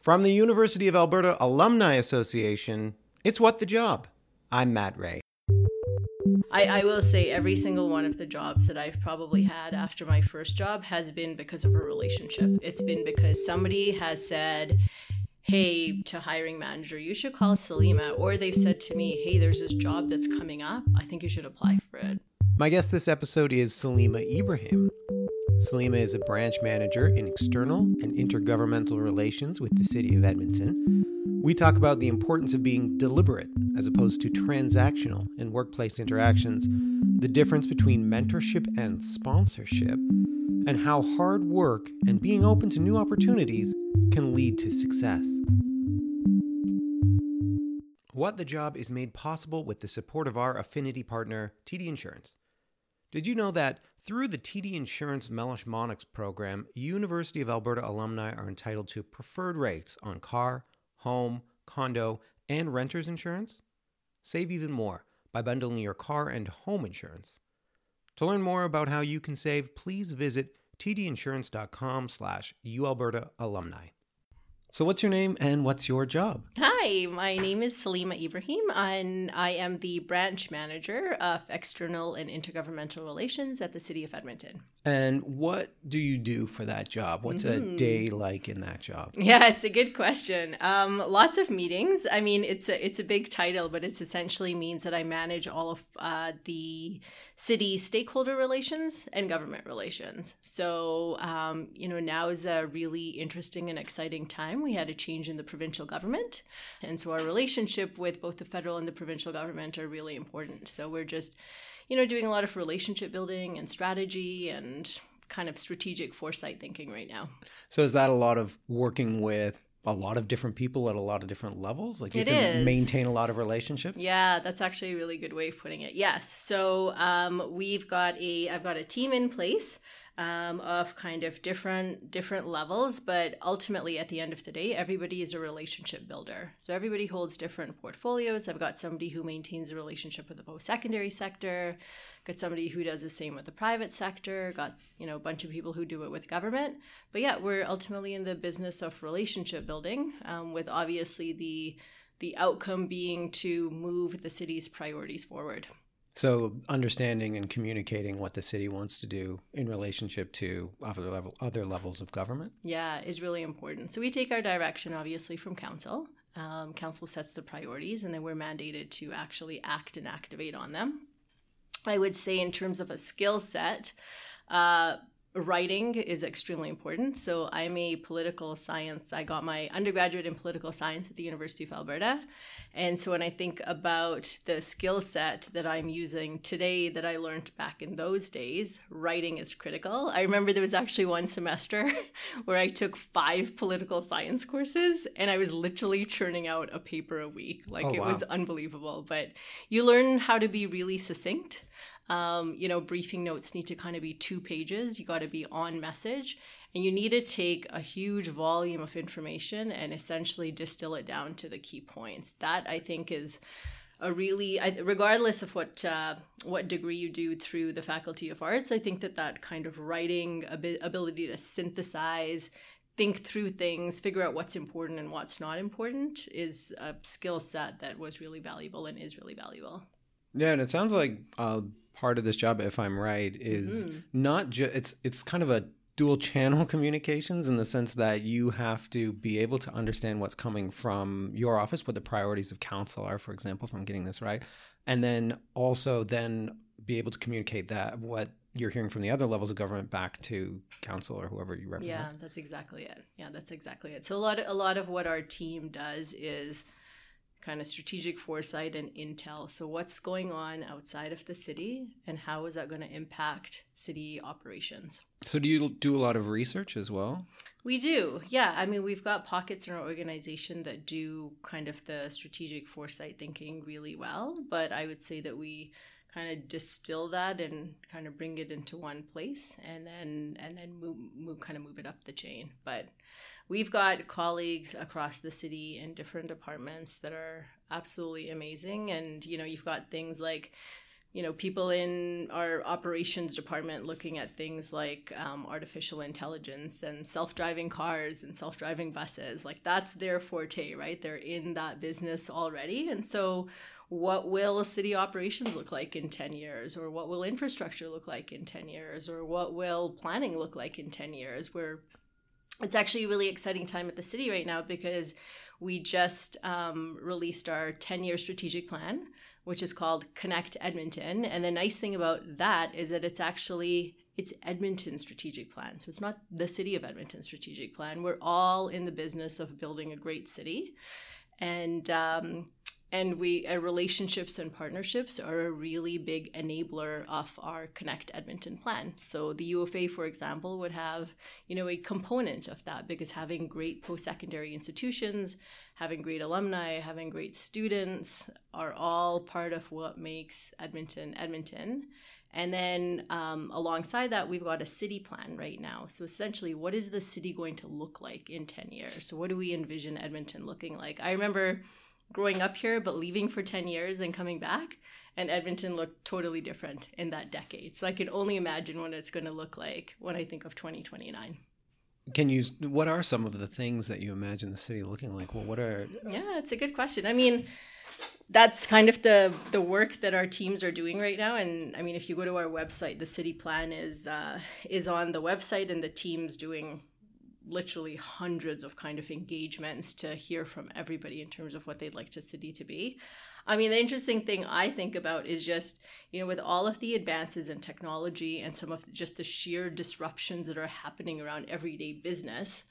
From the University of Alberta Alumni Association, it's What the Job. I'm Matt Ray. I, I will say every single one of the jobs that I've probably had after my first job has been because of a relationship. It's been because somebody has said, hey, to hiring manager, you should call Salima. Or they've said to me, hey, there's this job that's coming up. I think you should apply for it. My guest this episode is Salima Ibrahim. Salima is a branch manager in external and intergovernmental relations with the City of Edmonton. We talk about the importance of being deliberate as opposed to transactional in workplace interactions, the difference between mentorship and sponsorship, and how hard work and being open to new opportunities can lead to success. What the Job is made possible with the support of our affinity partner, TD Insurance. Did you know that through the TD Insurance Meloche Monnex program, University of Alberta alumni are entitled to preferred rates on car, home, condo, and renter's insurance? Save even more by bundling your car and home insurance. To learn more about how you can save, please visit tdinsurance.com slash ualberta alumni. So what's your name and what's your job? Hi, my name is Salima Ibrahim, and I am the branch manager of external and intergovernmental relations at the City of Edmonton. And what do you do for that job? What's mm-hmm. a day like in that job? Yeah, it's a good question. Um, lots of meetings. I mean, it's a it's a big title, but it essentially means that I manage all of uh, the city stakeholder relations and government relations. So, um, you know, now is a really interesting and exciting time. We had a change in the provincial government, and so our relationship with both the federal and the provincial government are really important. So we're just you know, doing a lot of relationship building and strategy and kind of strategic foresight thinking right now. So is that a lot of working with a lot of different people at a lot of different levels? Like you it to is. maintain a lot of relationships? Yeah, that's actually a really good way of putting it. Yes. So um, we've got a I've got a team in place um, of kind of different different levels but ultimately at the end of the day everybody is a relationship builder. So everybody holds different portfolios. I've got somebody who maintains a relationship with the post-secondary sector got somebody who does the same with the private sector got you know a bunch of people who do it with government. But yeah we're ultimately in the business of relationship building um, with obviously the the outcome being to move the city's priorities forward so understanding and communicating what the city wants to do in relationship to other level other levels of government. Yeah, is really important. So we take our direction obviously from council. Um, council sets the priorities, and then we're mandated to actually act and activate on them. I would say in terms of a skill set. Uh, writing is extremely important. So I'm a political science. I got my undergraduate in political science at the University of Alberta. And so when I think about the skill set that I'm using today that I learned back in those days, writing is critical. I remember there was actually one semester where I took five political science courses and I was literally churning out a paper a week. Like oh, it wow. was unbelievable. But you learn how to be really succinct um, you know, briefing notes need to kind of be two pages. You got to be on message and you need to take a huge volume of information and essentially distill it down to the key points. That I think is a really, regardless of what uh, what degree you do through the Faculty of Arts, I think that that kind of writing ability to synthesize, think through things, figure out what's important and what's not important is a skill set that was really valuable and is really valuable. Yeah, and it sounds like uh, part of this job, if I'm right, is mm-hmm. not just it's it's kind of a dual channel communications in the sense that you have to be able to understand what's coming from your office, what the priorities of council are, for example, if I'm getting this right, and then also then be able to communicate that what you're hearing from the other levels of government back to council or whoever you represent. Yeah, that's exactly it. Yeah, that's exactly it. So a lot of, a lot of what our team does is kind of strategic foresight and intel. So, what's going on outside of the city, and how is that going to impact city operations? So, do you do a lot of research as well? We do, yeah. I mean, we've got pockets in our organization that do kind of the strategic foresight thinking really well, but I would say that we kind of distill that and kind of bring it into one place and then and then move, move kind of move it up the chain but we've got colleagues across the city in different departments that are absolutely amazing. And you know you've got things like you know people in our operations department looking at things like um, artificial intelligence and self-driving cars and self-driving buses. Like that's their forte right? They're in that business already. And so what will city operations look like in 10 years? Or what will infrastructure look like in 10 years? Or what will planning look like in 10 years? Where it's actually a really exciting time at the city right now because we just um, released our 10 year strategic plan which is called Connect Edmonton. And the nice thing about that is that it's actually it's Edmonton strategic plan. So it's not the city of Edmonton strategic plan. We're all in the business of building a great city. And um, and we uh, relationships and partnerships are a really big enabler of our connect edmonton plan so the U of A for example would have you know a component of that because having great post-secondary institutions having great alumni having great students are all part of what makes edmonton edmonton and then um, alongside that, we've got a city plan right now. So essentially, what is the city going to look like in 10 years? So, what do we envision Edmonton looking like? I remember growing up here but leaving for 10 years and coming back and edmonton looked totally different in that decade. So i can only imagine what it's going to look like when i think of 2029 can you what are some of the things that you imagine the city looking like? Well what are yeah it's a good question. I mean that's kind of the the work that our teams are doing right now and i mean if you go to our website the city plan is uh, is on the website and the team's doing literally hundreds of kind of engagements to hear from everybody in terms of what they'd like the city to be. I mean, the interesting thing I think about is just, you know, with all of the advances in technology and some of just the sheer disruptions that are happening around everyday business,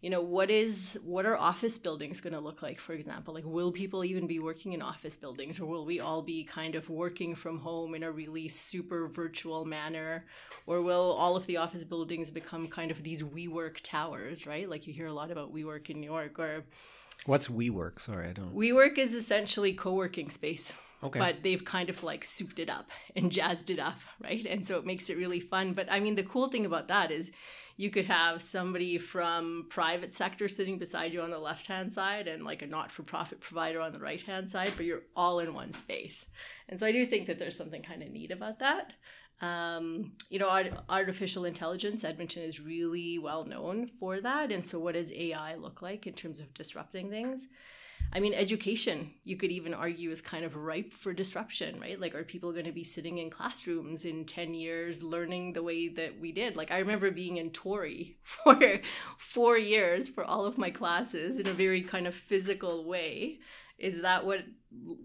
you know what is what are office buildings going to look like for example like will people even be working in office buildings or will we all be kind of working from home in a really super virtual manner or will all of the office buildings become kind of these WeWork towers right like you hear a lot about WeWork in New York or What's WeWork? Sorry, I don't. WeWork is essentially co-working space. Okay. But they've kind of like souped it up and jazzed it up, right? And so it makes it really fun. But I mean, the cool thing about that is you could have somebody from private sector sitting beside you on the left hand side and like a not-for-profit provider on the right hand side but you're all in one space and so i do think that there's something kind of neat about that um, you know art- artificial intelligence edmonton is really well known for that and so what does ai look like in terms of disrupting things I mean, education, you could even argue, is kind of ripe for disruption, right? Like, are people going to be sitting in classrooms in 10 years learning the way that we did? Like, I remember being in Tory for four years for all of my classes in a very kind of physical way. Is that what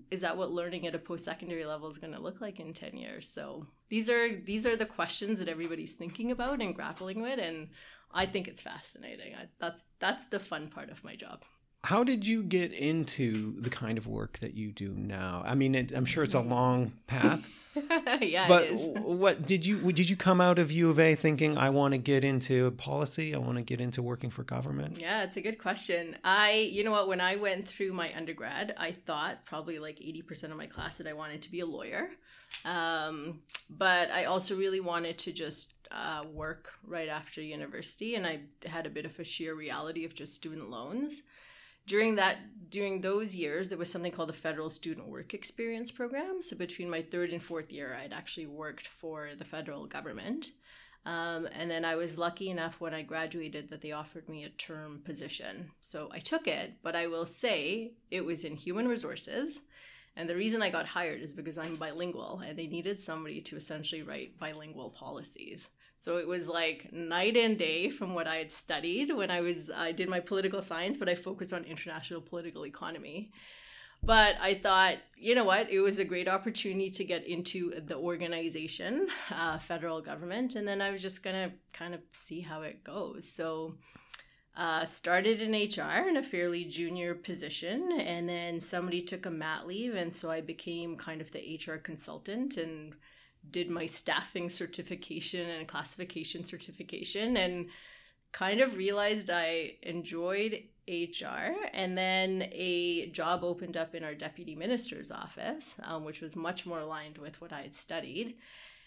is that what learning at a post-secondary level is going to look like in 10 years? So these are these are the questions that everybody's thinking about and grappling with and I think it's fascinating. I, that's that's the fun part of my job. How did you get into the kind of work that you do now? I mean, it, I'm sure it's a long path. yeah, but what did you did you come out of U of A thinking I want to get into policy? I want to get into working for government. Yeah, it's a good question. I, you know what, when I went through my undergrad, I thought probably like 80% of my class that I wanted to be a lawyer. Um, but I also really wanted to just uh, work right after university, and I had a bit of a sheer reality of just student loans during that during those years there was something called the federal student work experience program. So between my third and fourth year i'd actually worked for the federal government. Um, and then i was lucky enough when i graduated that they offered me a term position. So i took it but i will say it was in human resources. And the reason i got hired is because i'm bilingual and they needed somebody to essentially write bilingual policies so it was like night and day from what I had studied when I was I did my political science, but I focused on international political economy. But I thought, you know what, it was a great opportunity to get into the organization, uh, federal government, and then I was just gonna kind of see how it goes. So uh, started in HR in a fairly junior position, and then somebody took a mat leave, and so I became kind of the HR consultant and did my staffing certification and classification certification and kind of realized I enjoyed HR. And then a job opened up in our deputy minister's office, um, which was much more aligned with what I had studied.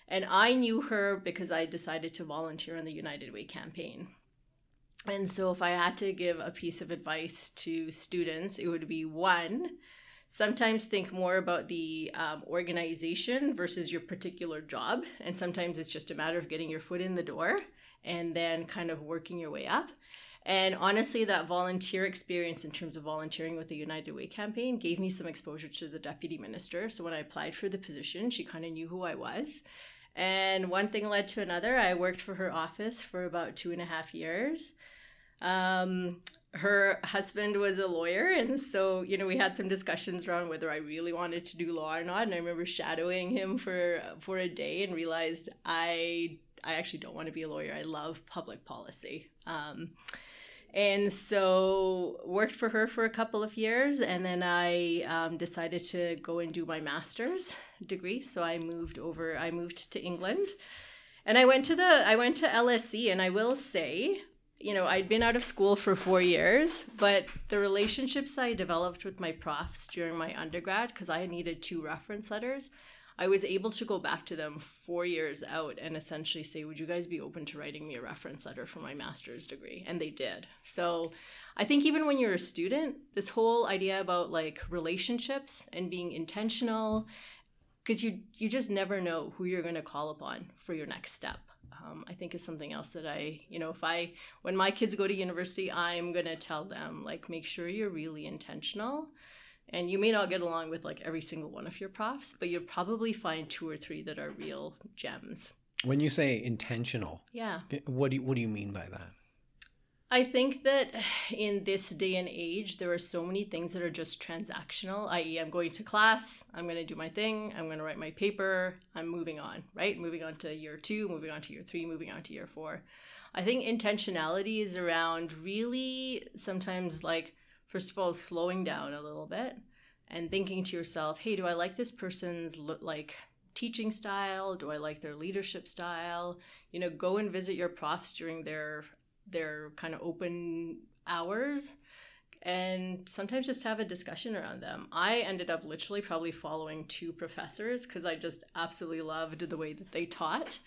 And I knew her because I decided to volunteer on the United Way campaign. And so, if I had to give a piece of advice to students, it would be one, sometimes think more about the um, organization versus your particular job. And sometimes it's just a matter of getting your foot in the door and then kind of working your way up. And honestly, that volunteer experience in terms of volunteering with the United Way campaign gave me some exposure to the deputy minister. So when I applied for the position, she kind of knew who I was. And one thing led to another. I worked for her office for about two and a half years. Um, her husband was a lawyer and so you know we had some discussions around whether i really wanted to do law or not and i remember shadowing him for for a day and realized i i actually don't want to be a lawyer. I love public policy. Um, and so worked for her for a couple of years and then i um, decided to go and do my master's degree. So i moved over i moved to england. And i went to the i went to lse and i will say you know, I'd been out of school for four years, but the relationships I developed with my profs during my undergrad, because I needed two reference letters, I was able to go back to them four years out and essentially say, Would you guys be open to writing me a reference letter for my master's degree? And they did. So I think even when you're a student, this whole idea about like relationships and being intentional, because you you just never know who you're going to call upon for your next step um, I think is something else that I, you know, if I, when my kids go to university, I'm going to tell them, like, make sure you're really intentional. And you may not get along with like every single one of your profs, but you'll probably find two or three that are real gems. When you say intentional, yeah, what do you, what do you mean by that? I think that in this day and age, there are so many things that are just transactional, i.e., I'm going to class, I'm going to do my thing, I'm going to write my paper, I'm moving on, right? Moving on to year two, moving on to year three, moving on to year four. I think intentionality is around really sometimes like, first of all, slowing down a little bit and thinking to yourself, hey, do I like this person's like teaching style? Do I like their leadership style? You know, go and visit your profs during their their kind of open hours and sometimes just have a discussion around them. I ended up literally probably following two professors because I just absolutely loved the way that they taught.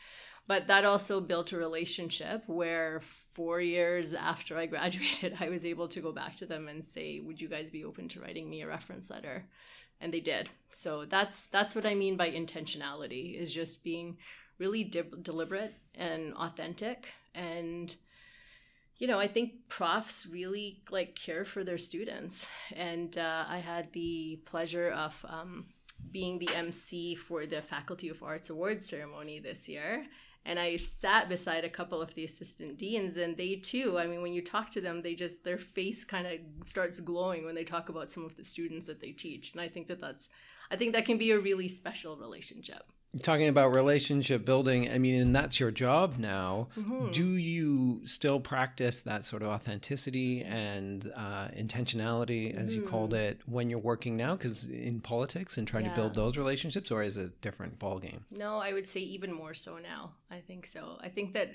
But that also built a relationship where four years after I graduated, I was able to go back to them and say, "Would you guys be open to writing me a reference letter?" And they did. So that's that's what I mean by intentionality is just being really de- deliberate and authentic and you know, I think profs really like care for their students. And uh, I had the pleasure of um, being the MC for the Faculty of Arts Awards ceremony this year. And I sat beside a couple of the assistant deans, and they too, I mean, when you talk to them, they just, their face kind of starts glowing when they talk about some of the students that they teach. And I think that that's, I think that can be a really special relationship talking about relationship building i mean and that's your job now mm-hmm. do you still practice that sort of authenticity and uh, intentionality as mm-hmm. you called mm-hmm. it when you're working now because in politics and trying yeah. to build those relationships or is it a different ball game no i would say even more so now i think so i think that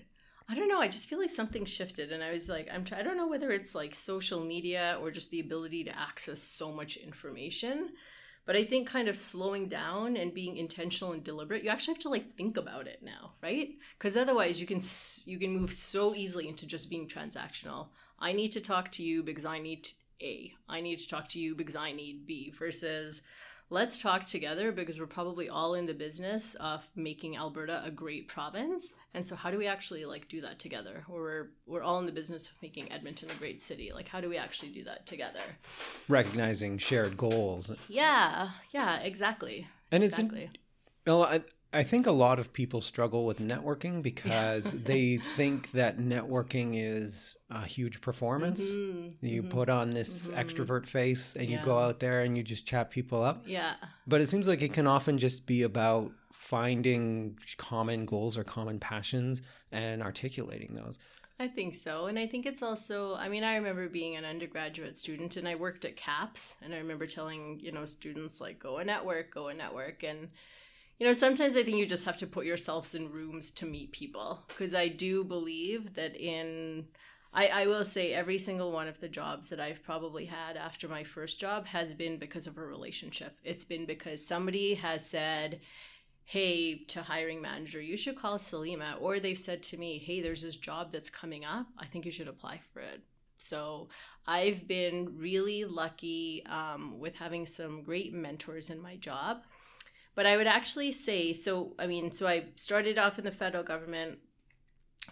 I don't know. I just feel like something shifted, and I was like, I'm. I don't know whether it's like social media or just the ability to access so much information but I think kind of slowing down and being intentional and deliberate, you actually have to like think about it now, right? Because otherwise, you can you can move so easily into just being transactional. I need to talk to you because I need to, A. I need to talk to you because I need B. Versus let's talk together because we're probably all in the business of making Alberta a great province. And so how do we actually like do that together? Or we're we're all in the business of making Edmonton a great city. Like how do we actually do that together? Recognizing shared goals. Yeah, yeah, exactly. And exactly. it's well, I, I think a lot of people struggle with networking because they think that networking is a huge performance. Mm-hmm, you mm-hmm, put on this mm-hmm. extrovert face and yeah. you go out there and you just chat people up. Yeah. But it seems like it can often just be about finding common goals or common passions and articulating those. I think so. And I think it's also, I mean, I remember being an undergraduate student and I worked at CAPS and I remember telling, you know, students like, go and network, go and network. And you know, sometimes I think you just have to put yourselves in rooms to meet people because I do believe that in I, I will say every single one of the jobs that I've probably had after my first job has been because of a relationship. It's been because somebody has said, hey, to hiring manager, you should call Salima. Or they've said to me, hey, there's this job that's coming up. I think you should apply for it So I've been really lucky um, with having some great mentors in my job. But I would actually say so, I mean, so I started off in the federal government,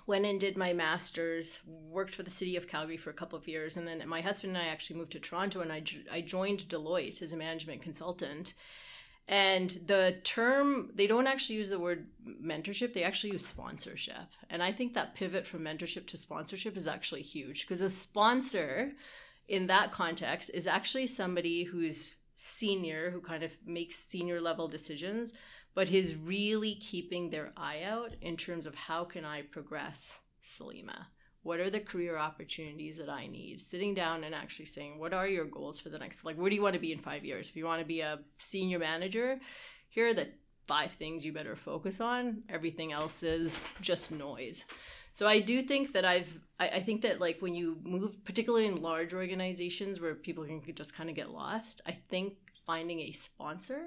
went and did my master's, worked for the city of Calgary for a couple of years. And then my husband and I actually moved to Toronto and I, I joined Deloitte as a management consultant. And the term, they don't actually use the word mentorship, they actually use sponsorship. And I think that pivot from mentorship to sponsorship is actually huge because a sponsor in that context is actually somebody who's senior, who kind of makes senior level decisions, but is really keeping their eye out in terms of how can I progress Salima? what are the career opportunities that i need? Sitting down and actually saying what are your goals for the next like where do you want to be in five years? If you want to be a senior manager here are the five things you better focus on. Everything else is just noise so i do think that i've I, I think that like when you move particularly in large organizations where people can just kind of get lost i think finding a sponsor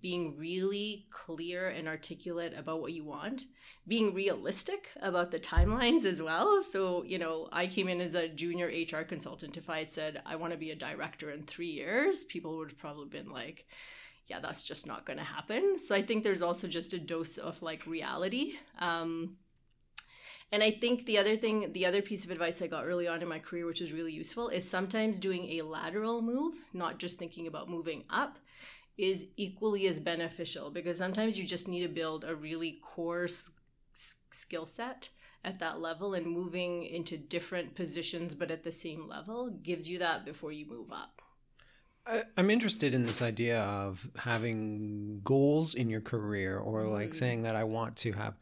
being really clear and articulate about what you want, being realistic about the timelines as well. So, you know, I came in as a junior HR consultant. If I had said, I want to be a director in three years, people would have probably been like, yeah, that's just not going to happen. So I think there's also just a dose of like reality. Um, and I think the other thing, the other piece of advice I got early on in my career, which is really useful, is sometimes doing a lateral move, not just thinking about moving up is equally as beneficial because sometimes you just need to build a really core s- skill set at that level and moving into different positions but at the same level gives you that before you move up. I'm interested in this idea of having goals in your career or like mm. saying that I want to have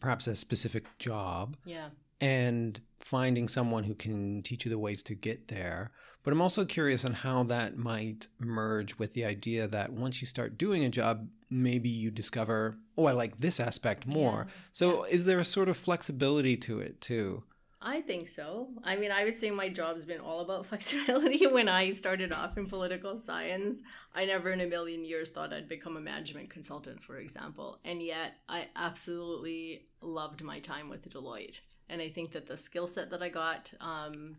perhaps a specific job. Yeah. And finding someone who can teach you the ways to get there but I'm also curious on how that might merge with the idea that once you start doing a job, maybe you discover, oh, I like this aspect more. Yeah. So yeah. is there a sort of flexibility to it too? I think so. I mean, I would say my job's been all about flexibility. when I started off in political science, I never in a million years thought I'd become a management consultant, for example. And yet, I absolutely loved my time with Deloitte. And I think that the skill set that I got, um,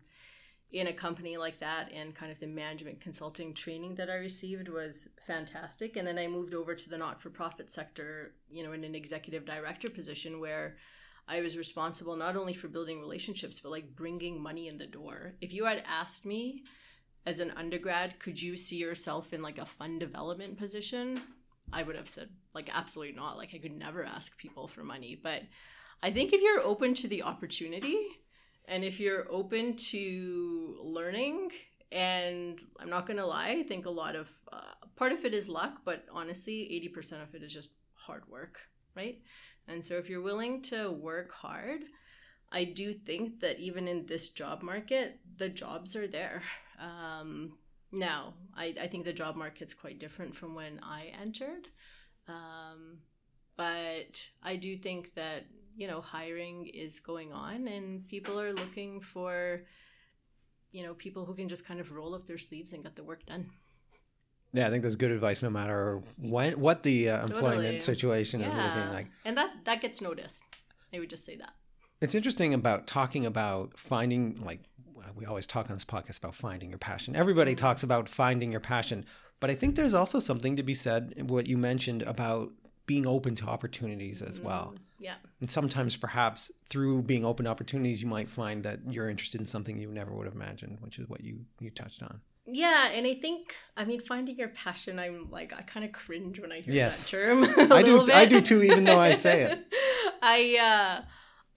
in a company like that and kind of the management consulting training that I received was fantastic. And then I moved over to the not for profit sector, you know, in an executive director position where I was responsible not only for building relationships, but like bringing money in the door. If you had asked me as an undergrad, could you see yourself in like a fund development position? I would have said, like, absolutely not. Like, I could never ask people for money. But I think if you're open to the opportunity, and if you're open to learning, and I'm not going to lie, I think a lot of uh, part of it is luck, but honestly, 80% of it is just hard work, right? And so if you're willing to work hard, I do think that even in this job market, the jobs are there. Um, now, I, I think the job market's quite different from when I entered. Um, but I do think that you know hiring is going on and people are looking for you know people who can just kind of roll up their sleeves and get the work done yeah i think that's good advice no matter when, what the uh, totally. employment situation yeah. is looking like and that that gets noticed i would just say that it's interesting about talking about finding like we always talk on this podcast about finding your passion everybody mm-hmm. talks about finding your passion but i think there's also something to be said what you mentioned about being open to opportunities as well. Mm, yeah. And sometimes perhaps through being open to opportunities you might find that you're interested in something you never would have imagined, which is what you you touched on. Yeah, and I think I mean finding your passion. I'm like I kind of cringe when I hear yes. that term. I do. Bit. I do too, even though I say it. I uh,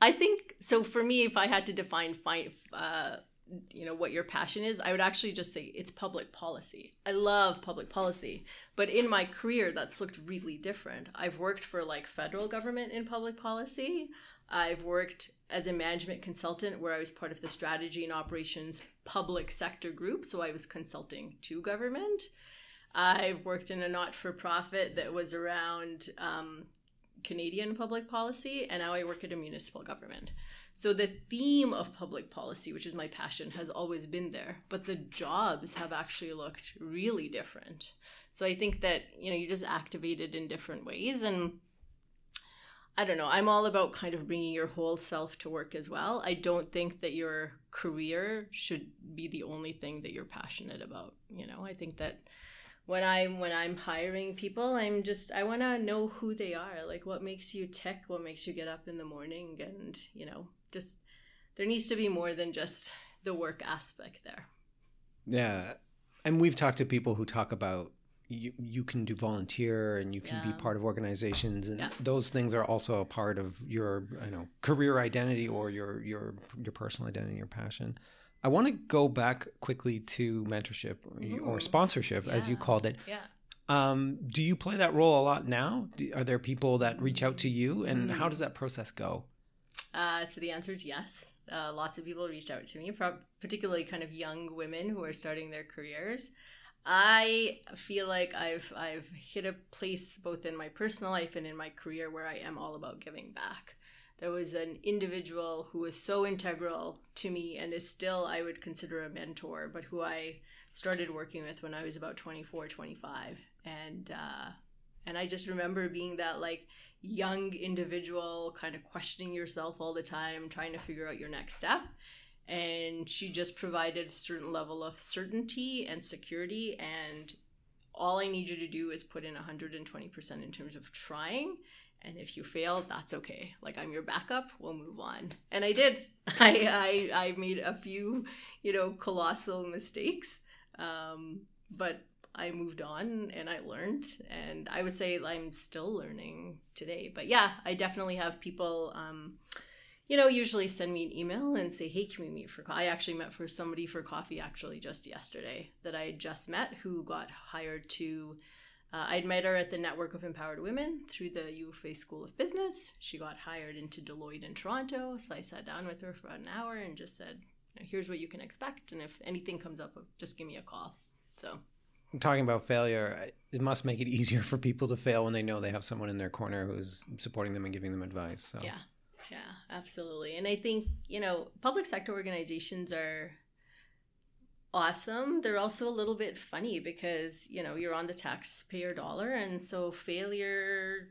I think so. For me, if I had to define find uh, you know what your passion is i would actually just say it's public policy i love public policy but in my career that's looked really different i've worked for like federal government in public policy i've worked as a management consultant where i was part of the strategy and operations public sector group so i was consulting to government i've worked in a not-for-profit that was around um, canadian public policy and now i work at a municipal government so the theme of public policy, which is my passion, has always been there, but the jobs have actually looked really different. So I think that, you know, you just activated in different ways and I don't know. I'm all about kind of bringing your whole self to work as well. I don't think that your career should be the only thing that you're passionate about. You know, I think that when I'm when I'm hiring people, I'm just I want to know who they are. Like what makes you tick, what makes you get up in the morning and, you know, just there needs to be more than just the work aspect there. Yeah. And we've talked to people who talk about you, you can do volunteer and you can yeah. be part of organizations and yeah. those things are also a part of your I know career identity or your your your personal identity your passion. I want to go back quickly to mentorship Ooh. or sponsorship yeah. as you called it. Yeah. Um, do you play that role a lot now? Do, are there people that reach out to you and mm. how does that process go? Uh, so the answer is yes. Uh, lots of people reach out to me, particularly kind of young women who are starting their careers. I feel like I've I've hit a place both in my personal life and in my career where I am all about giving back. There was an individual who was so integral to me and is still I would consider a mentor, but who I started working with when I was about 24, 25. And uh, and I just remember being that like young individual kind of questioning yourself all the time, trying to figure out your next step and she just provided a certain level of certainty and security and all i need you to do is put in 120% in terms of trying and if you fail that's okay. Like i'm your backup we'll move on. And i did. I i, I made a few you know colossal mistakes um, but i moved on and i learned and i would say i'm still learning today. But yeah i definitely have people um, you know, usually send me an email and say, hey, can we meet for coffee? I actually met for somebody for coffee actually just yesterday that I just met who got hired to. Uh, I'd met her at the Network of Empowered Women through the U of A School of Business. She got hired into Deloitte in Toronto. So I sat down with her for about an hour and just said, here's what you can expect. And if anything comes up, just give me a call. So talking about failure, it must make it easier for people to fail when they know they have someone in their corner who's supporting them and giving them advice. So yeah, yeah, absolutely. And I think, you know, public sector organizations are awesome. They're also a little bit funny because, you know, you're on the taxpayer dollar. And so failure,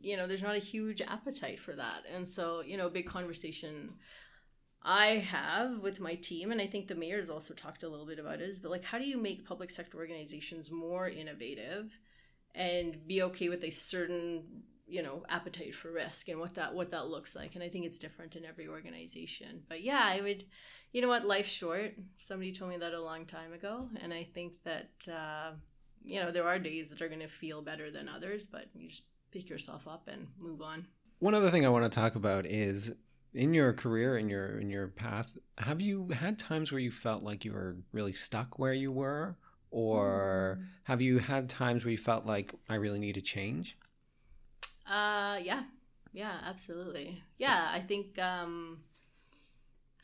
you know, there's not a huge appetite for that. And so, you know, big conversation I have with my team, and I think the mayor's also talked a little bit about it, is but like, how do you make public sector organizations more innovative and be okay with a certain you know appetite for risk and what that what that looks like. And i think it's different in every organization. But yeah i would you know what life's short. Somebody told me that a long time ago. And i think that uh, you know there are days that are going to feel better than others but you just pick yourself up and move on. One other thing i want to talk about is in your career in your in your path have you had times where you felt like you were really stuck where you were? Or mm. have you had times where you felt like i really need a change uh, yeah, yeah, absolutely. Yeah, I think um,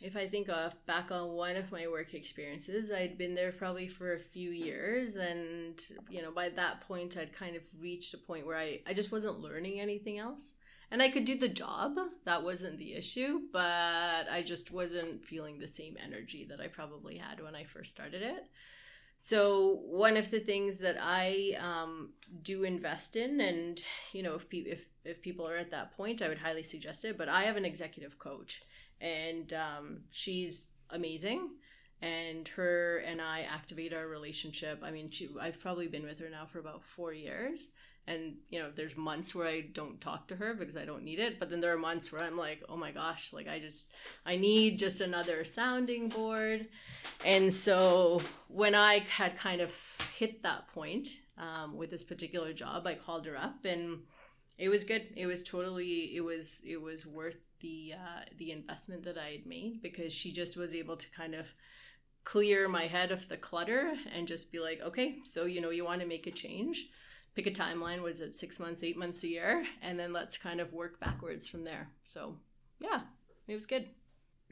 if I think of back on one of my work experiences, I'd been there probably for a few years, and you know, by that point, I'd kind of reached a point where I I just wasn't learning anything else. And I could do the job, that wasn't the issue, but I just wasn't feeling the same energy that I probably had when I first started it. So one of the things that I um, do invest in, and you know, if, pe- if if people are at that point, I would highly suggest it. But I have an executive coach, and um, she's amazing. And her and I activate our relationship. I mean, she, I've probably been with her now for about four years, and you know there's months where i don't talk to her because i don't need it but then there are months where i'm like oh my gosh like i just i need just another sounding board. And so when i had kind of hit that point um, with this particular job i called her up and it was good. It was totally it was it was worth the uh, the investment that i had made because she just was able to kind of clear my head of the clutter and just be like okay so you know you want to make a change pick a timeline was it six months eight months a year? And then let's kind of work backwards from there. So yeah it was good.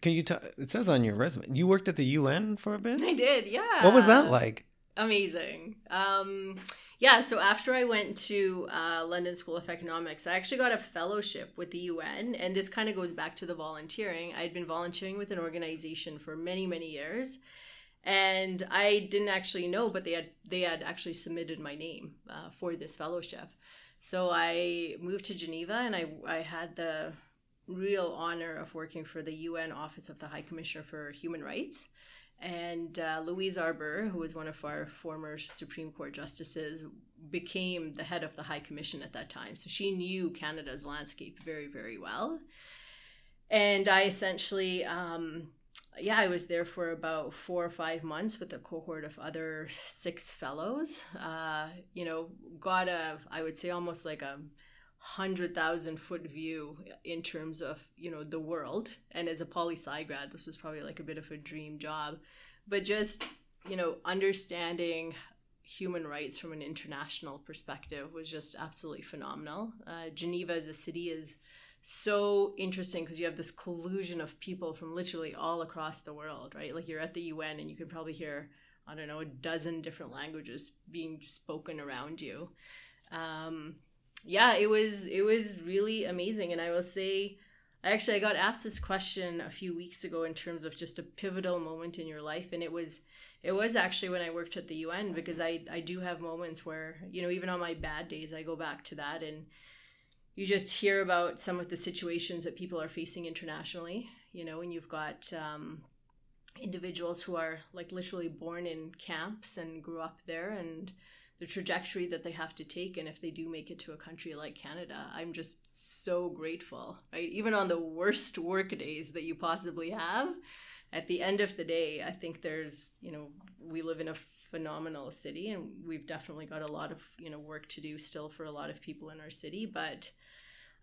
Can you tell it says on your resume you worked at the un for a bit? I did yeah. What was that like? Amazing. Um yeah so after i went to uh, london school of economics i actually got a fellowship with the un and this kind of goes back to the volunteering. I'd been volunteering with an organization for many many years and I didn't actually know, but they had they had actually submitted my name uh, for this fellowship. So I moved to Geneva and I, I had the real honor of working for the UN Office of the High Commissioner for Human Rights. And uh, Louise Arbour, who was one of our former Supreme Court justices, became the head of the High Commission at that time. So she knew Canada's landscape very, very well. And I essentially, um, yeah, I was there for about four or five months with a cohort of other six fellows. Uh, you know, got a, I would say, almost like a hundred thousand foot view in terms of you know the world. And as a poli sci grad this was probably like a bit of a dream job. But just you know understanding human rights from an international perspective was just absolutely phenomenal. Uh, geneva as a city is so interesting because you have this collusion of people from literally all across the world right? Like you're at the un and you can probably hear i don't know a dozen different languages being spoken around you. Um, yeah, it was it was really amazing, and I will say, I actually, I got asked this question a few weeks ago in terms of just a pivotal moment in your life, and it was it was actually when I worked at the UN because I I do have moments where you know even on my bad days I go back to that and you just hear about some of the situations that people are facing internationally, you know, and you've got um, individuals who are like literally born in camps and grew up there and the trajectory that they have to take and if they do make it to a country like Canada I'm just so grateful right? Even on the worst work days that you possibly have at the end of the day I think there's you know we live in a phenomenal city and we've definitely got a lot of you know work to do still for a lot of people in our city but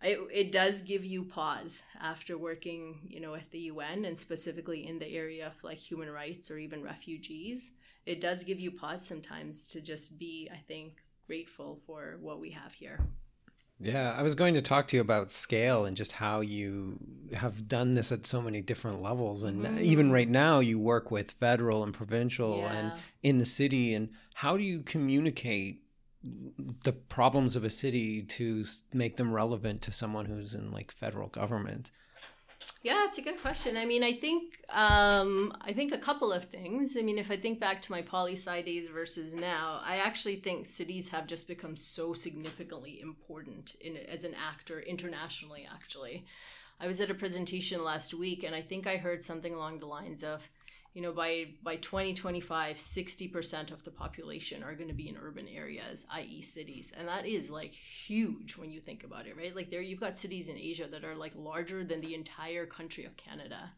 it, it does give you pause after working you know at the UN and specifically in the area of like human rights or even refugees it does give you pause sometimes to just be, I think, grateful for what we have here. Yeah, I was going to talk to you about scale and just how you have done this at so many different levels. And mm-hmm. even right now, you work with federal and provincial yeah. and in the city. And how do you communicate the problems of a city to make them relevant to someone who's in like federal government? Yeah, it's a good question. I mean, I think um, I think a couple of things. I mean, if I think back to my poli sci days versus now, I actually think cities have just become so significantly important in as an actor internationally. Actually, I was at a presentation last week, and I think I heard something along the lines of you know by by 2025 60% of the population are going to be in urban areas i.e cities and that is like huge when you think about it right? Like there you've got cities in asia that are like larger than the entire country of canada.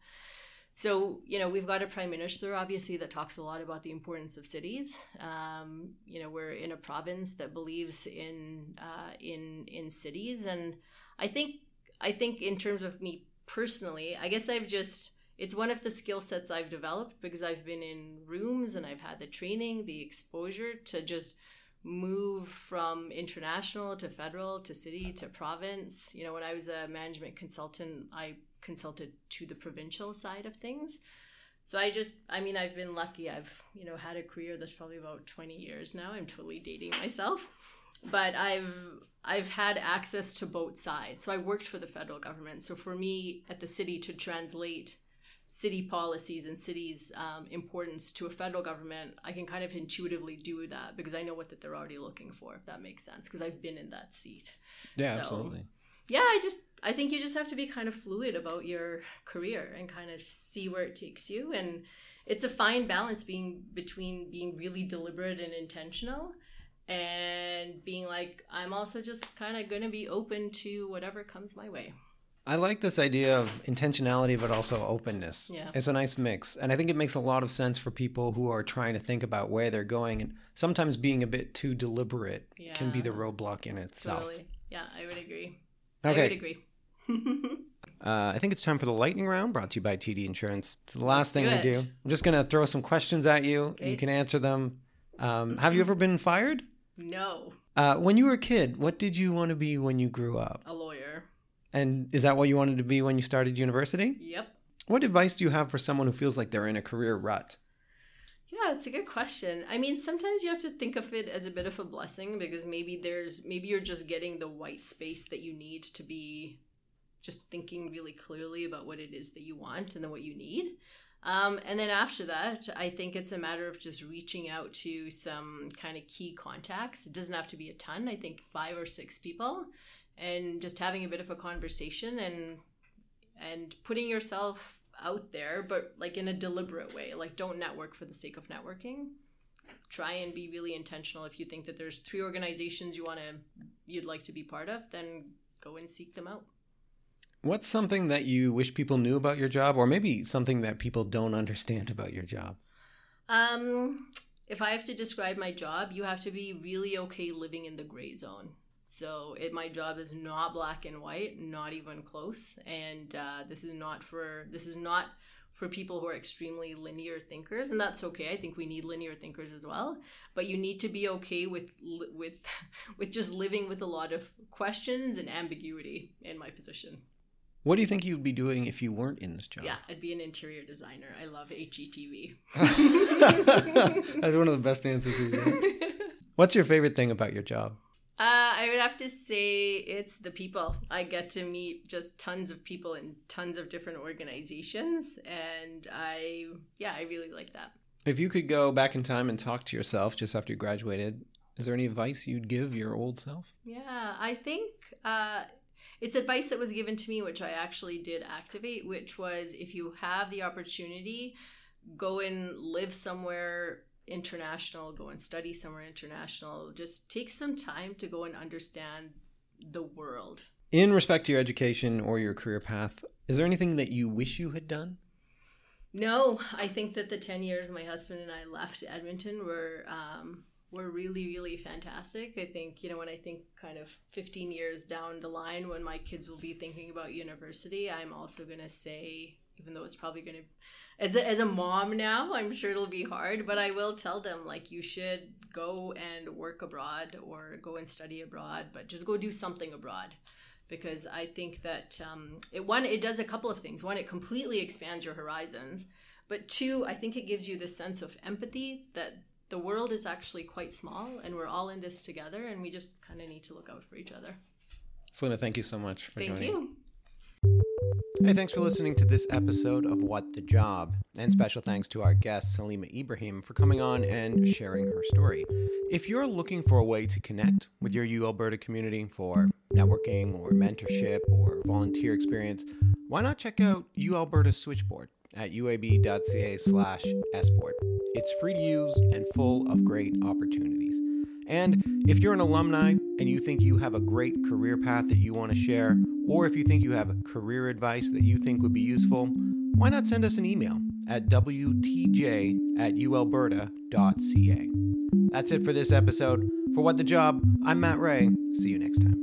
So you know we've got a prime minister obviously that talks a lot about the importance of cities um, you know we're in a province that believes in uh, in in cities and i think i think in terms of me personally i guess i've just it's one of the skill sets I've developed because I've been in rooms and I've had the training, the exposure to just move from international to federal to city to province. You know, when I was a management consultant, I consulted to the provincial side of things. So I just, I mean, I've been lucky. I've, you know, had a career that's probably about 20 years now. I'm totally dating myself. But I've I've had access to both sides. So I worked for the federal government. So for me at the city to translate city policies and cities' um, importance to a federal government, I can kind of intuitively do that because I know what that they're already looking for. If that makes sense, because I've been in that seat. Yeah, so, absolutely. Yeah, I just I think you just have to be kind of fluid about your career and kind of see where it takes you, and it's a fine balance being between being really deliberate and intentional and being like i'm also just kind of going to be open to whatever comes my way I like this idea of intentionality, but also openness. Yeah. It's a nice mix. And I think it makes a lot of sense for people who are trying to think about where they're going. And sometimes being a bit too deliberate yeah. can be the roadblock in itself. Totally. Yeah, I would agree. Okay. I would agree. uh, I think it's time for the lightning round brought to you by TD Insurance. It's the last Let's thing do we do. I'm just going to throw some questions at you. Okay. You can answer them. Um, have you ever been fired? No. Uh, when you were a kid, what did you want to be when you grew up? A lawyer. And is that what you wanted to be when you started university? Yep. What advice do you have for someone who feels like they're in a career rut? Yeah, it's a good question. I mean, sometimes you have to think of it as a bit of a blessing because maybe there's maybe you're just getting the white space that you need to be just thinking really clearly about what it is that you want and then what you need. Um, and then after that, I think it's a matter of just reaching out to some kind of key contacts. It doesn't have to be a ton, I think five or six people, and just having a bit of a conversation and and putting yourself out there, but like in a deliberate way. Like don't network for the sake of networking. Try and be really intentional. If you think that there's three organizations you want to you'd like to be part of, then go and seek them out. What's something that you wish people knew about your job, or maybe something that people don't understand about your job? Um, if I have to describe my job, you have to be really okay living in the gray zone. So it, my job is not black and white, not even close. And uh, this is not for this is not for people who are extremely linear thinkers, and that's okay. I think we need linear thinkers as well. But you need to be okay with with with just living with a lot of questions and ambiguity in my position. What do you think you'd be doing if you weren't in this job? Yeah, I'd be an interior designer. I love HGTV. That's one of the best answers. What's your favorite thing about your job? Uh, I would have to say it's the people. I get to meet just tons of people in tons of different organizations, and I, yeah, I really like that. If you could go back in time and talk to yourself just after you graduated, is there any advice you'd give your old self? Yeah, I think uh, it's advice that was given to me, which I actually did activate, which was if you have the opportunity, go and live somewhere international, go and study somewhere international. Just take some time to go and understand the world. In respect to your education or your career path, is there anything that you wish you had done? No, I think that the 10 years my husband and I left Edmonton were um, were really, really fantastic. I think, you know, when I think kind of 15 years down the line when my kids will be thinking about university, I'm also going to say, even though it's probably going to, as a, as a mom now, I'm sure it'll be hard, but I will tell them, like, you should go and work abroad or go and study abroad, but just go do something abroad. Because I think that um, it one it does a couple of things. One, it completely expands your horizons, but two, I think it gives you the sense of empathy that the world is actually quite small and we're all in this together and we just kind of need to look out for each other. Salima, thank you so much for thank joining. you. Hey, thanks for listening to this episode of What the Job. And special thanks to our guest, Salima Ibrahim, for coming on and sharing her story. If you're looking for a way to connect with your U Alberta community for networking or mentorship or volunteer experience, why not check out U Alberta's Switchboard at uab.ca slash sboard. It's free to use and full of great opportunities. And if you're an alumni and you think you have a great career path that you want to share, or if you think you have career advice that you think would be useful, why not send us an email at wtj at ualberta.ca. That's it for this episode. For What the Job, I'm Matt Ray. See you next time.